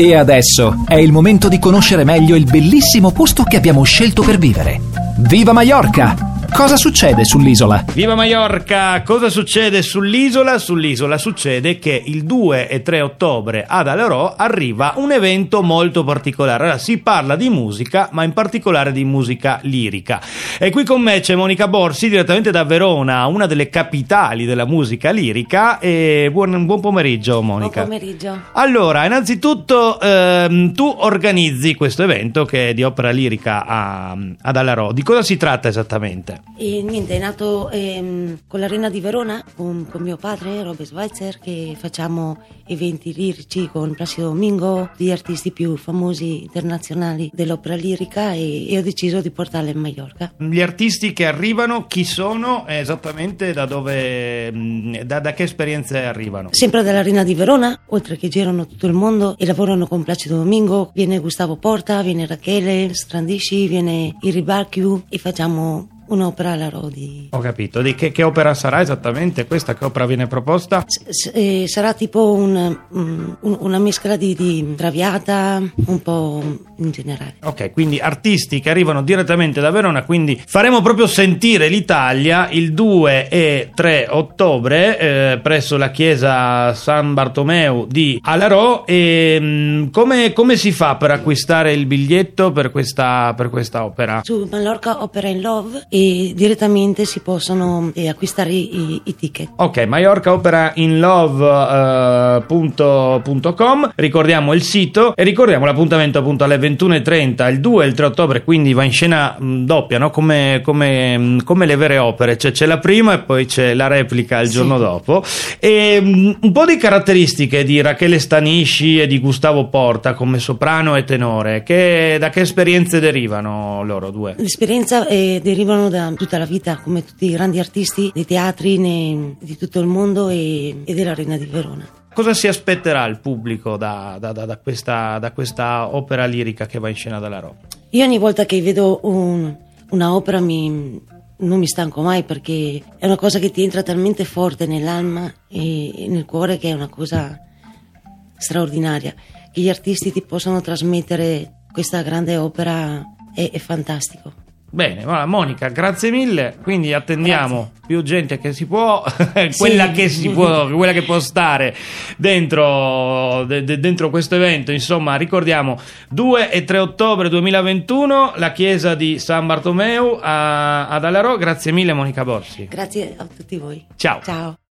E adesso è il momento di conoscere meglio il bellissimo posto che abbiamo scelto per vivere. Viva Mallorca! Cosa succede sull'isola? Viva Mallorca! Cosa succede sull'isola? Sull'isola succede che il 2 e 3 ottobre ad Alerò arriva un evento molto particolare. Allora, si parla di musica, ma in particolare di musica lirica. E qui con me c'è Monica Borsi, direttamente da Verona, una delle capitali della musica lirica. E buon, buon pomeriggio, Monica. Buon pomeriggio. Allora, innanzitutto ehm, tu organizzi questo evento che è di opera lirica a, ad Alarò. Di cosa si tratta esattamente? E niente, è nato ehm, con l'Arena di Verona, con, con mio padre, Robert Schweitzer, che facciamo eventi lirici con Placido Domingo, di artisti più famosi internazionali dell'opera lirica e, e ho deciso di portarla in Mallorca. Gli artisti che arrivano, chi sono e esattamente da dove, mh, da, da che esperienze arrivano? Sempre dall'Arena di Verona, oltre che girano tutto il mondo e lavorano con Placido Domingo, viene Gustavo Porta, viene Rachele Strandisci, viene Iri Barchiu e facciamo un'opera alla Rodi. Ho capito. Di che, che opera sarà esattamente questa? Che opera viene proposta? S- s- eh, sarà tipo un, um, un- una mescola di, di traviata, un po' in generale. Ok, quindi artisti che arrivano direttamente da Verona, quindi faremo proprio sentire l'Italia il 2 e 3 ottobre eh, presso la chiesa San Bartomeu di Alarò. E, mh, come, come si fa per acquistare il biglietto per questa, per questa opera? Su Mallorca Opera in Love e direttamente si possono eh, acquistare i, i ticket. Ok, mallorcaoperainlove.com ricordiamo il sito e ricordiamo l'appuntamento appunto alle 21.30 il 2 e il 3 ottobre, quindi va in scena mh, doppia, no? come, come, mh, come le vere opere, cioè c'è la prima e poi c'è la replica il Sì. giorno dopo. E mh, un po' di caratteristiche di Rachele Stanisci e di Gustavo Porta come soprano e tenore, che, da che esperienze derivano loro due? L'esperienza eh, derivano da tutta la vita, come tutti i grandi artisti dei teatri ne- di tutto il mondo e, e dell'Arena di Verona. Cosa si aspetterà il pubblico da, da- da- questa, da questa opera lirica che va in scena dalla Roma? Io ogni volta che vedo un- una opera mi- non mi stanco mai perché è una cosa che ti entra talmente forte nell'anima e, e nel cuore che è una cosa straordinaria. Che gli artisti ti possano trasmettere questa grande opera è, è fantastico. Bene, voilà, Monica, grazie mille. Quindi attendiamo più gente che si può, quella, Sì. che si può quella che può stare dentro, de- de- dentro questo evento. Insomma, ricordiamo 2 e 3 ottobre 2021, la chiesa di San Bartomeu a- ad Alarò. Grazie mille, Monica Borsi. Grazie a tutti voi. Ciao. Ciao.